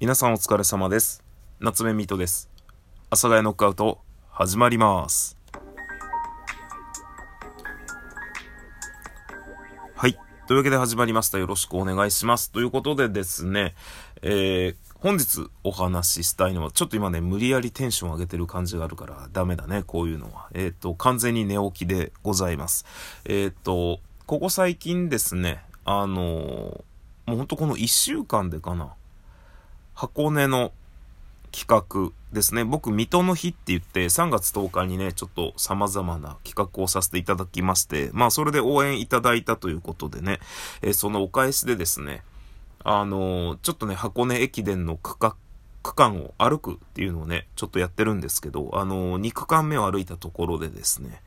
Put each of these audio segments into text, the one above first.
皆さんお疲れ様です。夏目ミートです。阿佐ヶ谷ノックアウト、始まります。はい。というわけで始まりました。よろしくお願いします。ということでですね、えー、本日お話ししたいのは、ちょっと今ね、無理やりテンション上げてる感じがあるから、ダメだね、こういうのは。えっ、と、完全に寝起きでございます。えっ、と、ここ最近ですね、あのーもうほんとこの1週間でかな、箱根の企画ですね。僕、水戸の日って言って、3月10日にね、ちょっと様々な企画をさせていただきまして、まあ、それで応援いただいたということでね、えーそのお返しでですね、あのーちょっとね、箱根駅伝の区画、区間を歩くっていうのをね、ちょっとやってるんですけど、あのー、2区間目を歩いたところでですね、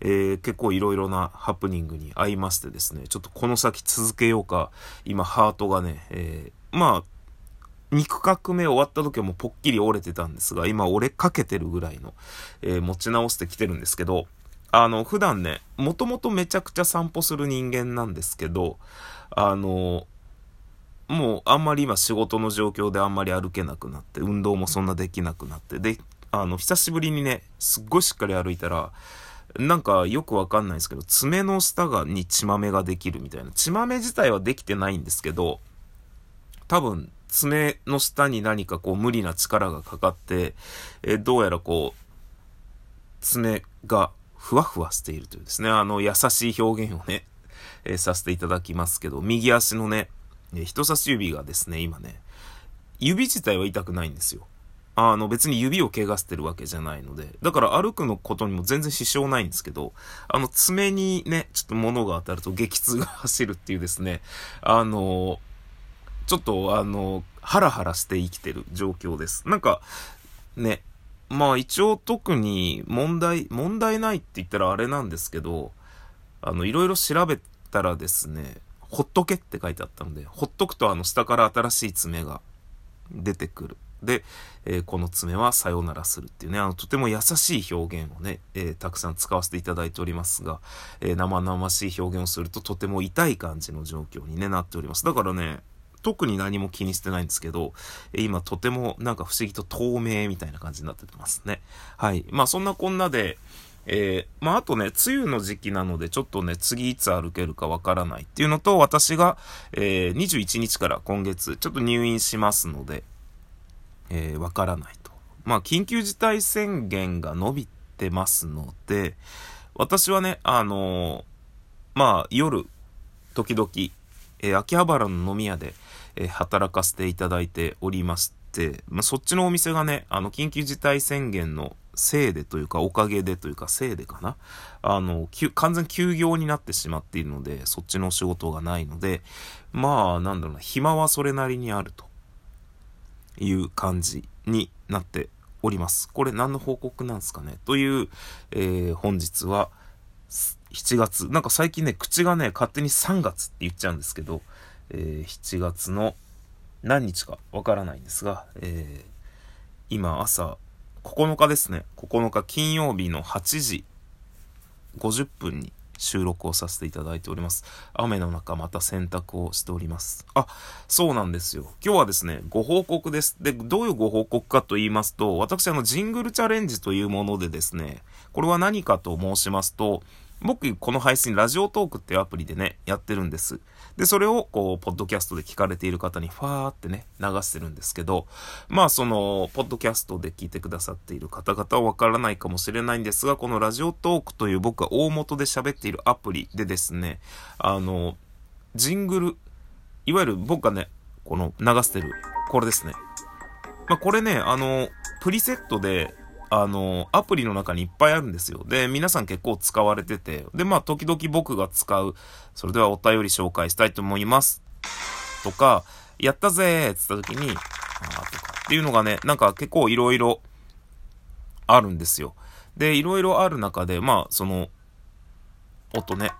えー結構いろいろなハプニングに遭いましてですね、ちょっとこの先続けようか、今ハートがね、えーまあ、2区画目終わった時はもうぽっきり折れてたんですが、今折れかけてるぐらいの、えー持ち直してきてるんですけど、あの、普段ね、もともとめちゃくちゃ散歩する人間なんですけど、あの、もうあんまり今仕事の状況であんまり歩けなくなって、運動もそんなできなくなって、で、あの、久しぶりにね、すっごいしっかり歩いたら、なんかよくわかんないですけど、爪の下がに血豆ができるみたいな。血豆自体はできてないんですけど、多分、爪の下に何かこう無理な力がかかって、えどうやらこう、爪がふわふわしているというですね、あの優しい表現をね、えーさせていただきますけど、右足のね、人差し指がですね、今ね、指自体は痛くないんですよ。あの別に指を怪我してるわけじゃないので、だから歩くのことにも全然支障ないんですけど、あの爪にね、ちょっと物が当たると激痛が走るっていうですね、あのちょっとあの、ハラハラして生きてる状況です。なんか、ね、まあ一応特に問題、問題ないって言ったらあれなんですけど、あの、いろいろ調べたらですね、ほっとけって書いてあったので、ほっとくとあの下から新しい爪が出てくる。で、えーこの爪はさよならするっていうね、あの、とても優しい表現をね、えーたくさん使わせていただいておりますが、えー生々しい表現をするととても痛い感じの状況に、ね、なっております。だからね、特に何も気にしてないんですけど、今とてもなんか不思議と透明みたいな感じになってますね。はい。まあそんなこんなで、えーまああとね、梅雨の時期なのでちょっとね、次いつ歩けるかわからないっていうのと、私が、えー21日から今月ちょっと入院しますので、えーわからないと。まあ緊急事態宣言が伸びてますので、私はね、あのーまあ夜、時々、えー秋葉原の飲み屋で、えー働かせていただいておりまして、まあ、そっちのお店がね、あの、緊急事態宣言のせいでというか、おかげでというか、せいでかな。あの、完全休業になってしまっているので、そっちのお仕事がないので、まあ、なんだろうな、暇はそれなりにあるという感じになっております。これ何の報告なんですかね？という、えー本日は、7月。なんか最近ね、口がね、勝手に3月って言っちゃうんですけど、えー7月の何日かわからないんですが、えー今朝9日ですね。9日金曜日の8時50分に収録をさせていただいております。雨の中また洗濯をしております。あ、そうなんですよ。今日はですね、ご報告です。で、どういうご報告かと言いますと、私あの、ジングルチャレンジというものでですね、これは何かと申しますと、僕、この配信、ラジオトークっていうアプリでね、やってるんです。で、それを、こう、ポッドキャストで聞かれている方に、ファーってね、流してるんですけど、まあ、その、ポッドキャストで聞いてくださっている方々はわからないかもしれないんですが、このラジオトークという僕が大元で喋っているアプリでですね、あの、ジングル、いわゆる僕がね、この流してる、これですね。まあ、これね、あの、プリセットで、あの、アプリの中にいっぱいあるんですよ。で、皆さん結構使われてて、で、まあ、時々僕が使う、それではお便り紹介したいと思います。とか、やったぜーって言った時に、あーとかっていうのがね、なんか結構いろいろあるんですよ。で、いろいろある中で、まあ、その、音ね、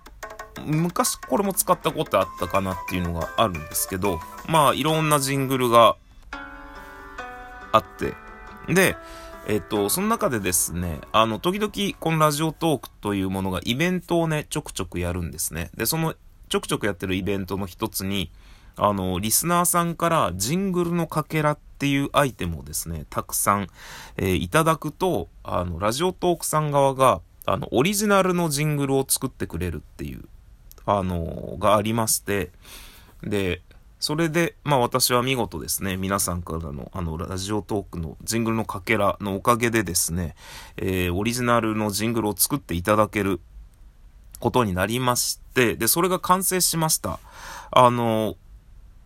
昔これも使ったことあったかなっていうのがあるんですけど、まあいろんなジングルがあって、で、えっと、その中でですね、あの、時々このラジオトークというものがイベントをね、ちょくちょくやるんですね。で、そのちょくちょくやってるイベントの一つに、あの、リスナーさんからジングルのかけらっていうアイテムをですね、たくさん、えー、いただくと、あの、ラジオトークさん側が、あの、オリジナルのジングルを作ってくれるっていう、あのがありまして、で、それで、まあ私は見事ですね、皆さんからのあのラジオトークのジングルのかけらのおかげでですね、えー、オリジナルのジングルを作っていただけることになりまして、で、それが完成しました。あの、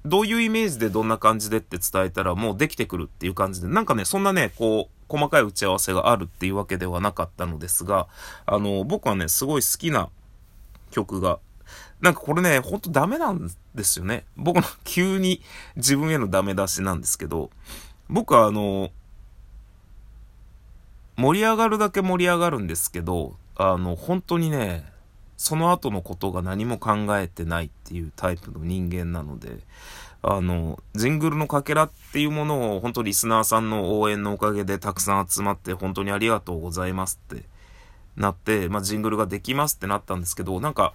どういうイメージでどんな感じでって伝えたらもうできてくるっていう感じで、なんかね、そんなね、こう、細かい打ち合わせがあるっていうわけではなかったのですが、あの、僕はね、すごい好きな曲がなんかこれね、ほんとダメなんですよね。僕の 急に自分へのダメ出しなんですけど、僕はあの、盛り上がるだけ盛り上がるんですけど、あの、本当にね、その後のことが何も考えてないっていうタイプの人間なので、あの、ジングルのかけらっていうものを本当リスナーさんの応援のおかげでたくさん集まって本当にありがとうございますってなって、まあ、ジングルができますってなったんですけど、なんか、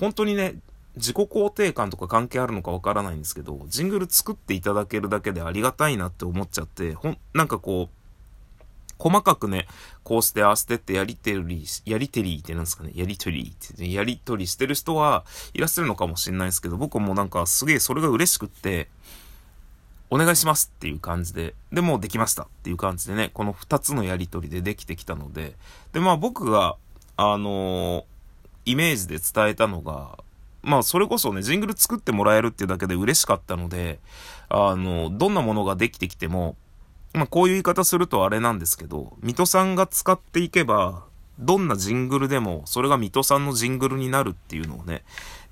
本当にね、自己肯定感とか関係あるのかわからないんですけど、ジングル作っていただけるだけでありがたいなって思っちゃって、ほん、なんかこう、細かくね、こうしてああしてってやりてり、やりてりってなんですかね、やりとりって、ねやりとりしてる人はいらっしゃるのかもしれないですけど、僕もなんかすげえそれが嬉しくって、お願いしますっていう感じで、で、もできましたっていう感じでね、この二つのやりとりでできてきたので、で、まあ僕が、あのーイメージで伝えたのが、まあそれこそね、ジングル作ってもらえるっていうだけで嬉しかったので、あの、どんなものができてきても、まあこういう言い方するとあれなんですけど、水戸さんが使っていけば、どんなジングルでも、それが水戸さんのジングルになるっていうのをね、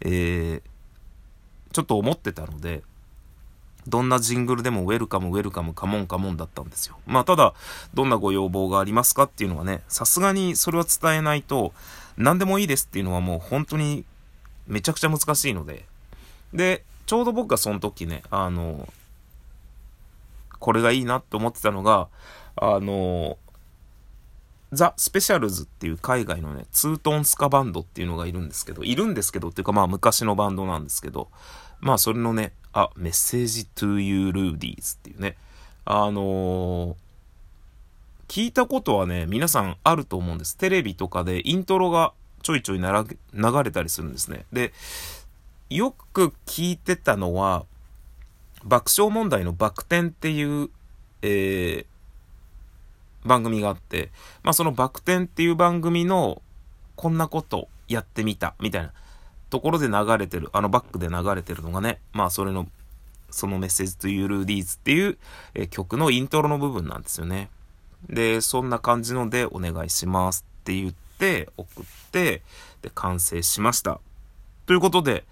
えー、ちょっと思ってたので、どんなジングルでもウェルカムウェルカムカモンカモンだったんですよ。まあただ、どんなご要望がありますかっていうのはね、さすがにそれは伝えないと、何でもいいですっていうのはもう本当にめちゃくちゃ難しいので。で、ちょうど僕がその時ね、あの、これがいいなって思ってたのが、あの、ザ・スペシャルズっていう海外のね、ツートンスカバンドっていうのがいるんですけど、いるんですけどっていうかまあ昔のバンドなんですけど、まあそれのね、あ、メッセージトゥーユールーディーズっていうね、あのー聞いたことはね、皆さんあると思うんです。テレビとかでイントロがちょいちょい流れたりするんですね。で、よく聞いてたのは、爆笑問題のバク転っていう、えー、番組があって、まあそのバク転っていう番組の、こんなことやってみた、みたいなところで流れてる、あのバックで流れてるのがね、まあそれの、そのメッセージというルーディーズっていう、えー、曲のイントロの部分なんですよね。で、そんな感じのでお願いしますって言って送って、で、完成しました。ということで、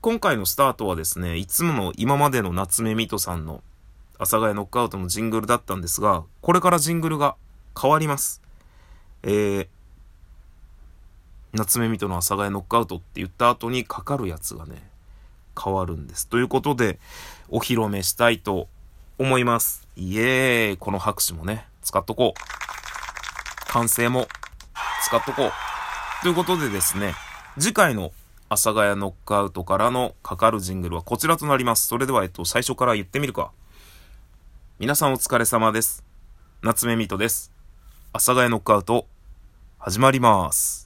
今回のスタートはですね、いつもの今までの夏目みとさんの阿佐ヶ谷ノックアウトのジングルだったんですが、これからジングルが変わります。えー、夏目みとの阿佐ヶ谷ノックアウトって言った後にかかるやつがね、変わるんです。ということで、お披露目したいと思います。イエーイこの拍手もね、使っとこう。完成も使っとこう。ということでですね、次回の阿佐ヶ谷ノックアウトからのかかるジングルはこちらとなります。それでは、えっと、最初から言ってみるか。皆さんお疲れ様です。夏目みとです。阿佐ヶ谷ノックアウト、始まります。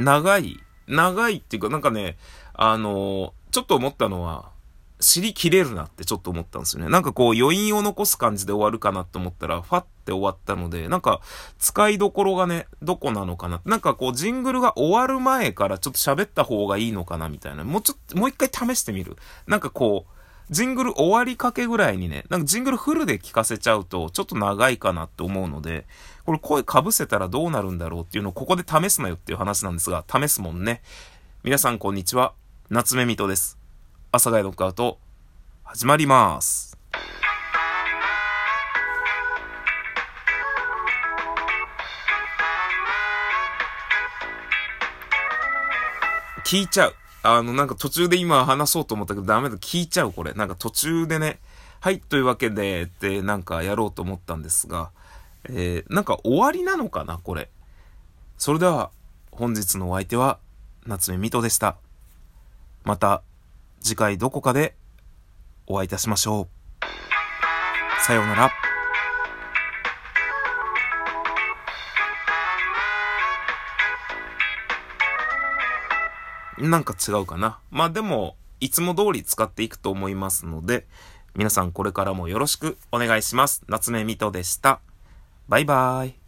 長い、長いっていうかなんかね、あのちょっと思ったのは、尻切れるなってちょっと思ったんですよね。なんかこう余韻を残す感じで終わるかなと思ったら、ファって終わったので、なんか使いどころがね、どこなのかな。なんかこうジングルが終わる前からちょっと喋った方がいいのかなみたいな。もうちょっと、もう一回試してみる。なんかこう、ジングル終わりかけぐらいにね、なんかジングルフルで聞かせちゃうと、ちょっと長いかなって思うので、これ声かぶせたらどうなるんだろうっていうのをここで試すなよっていう話なんですが、試すもんね。皆さんこんにちは。夏目みとです。朝佐ヶ谷ノックアウト、始まります。聞いちゃう。あの、なんか途中で今話そうと思ったけどダメだ。聞いちゃう、これ。なんか途中でね、はい、というわけで、ってなんかやろうと思ったんですが、えー、なんか終わりなのかな、これ。それでは、本日のお相手は、夏目みとでした。また、次回どこかでお会いいたしましょう。さようなら。なんか違うかな。まあでも、いつも通り使っていくと思いますので、皆さんこれからもよろしくお願いします。夏目みとでした。バイバイ。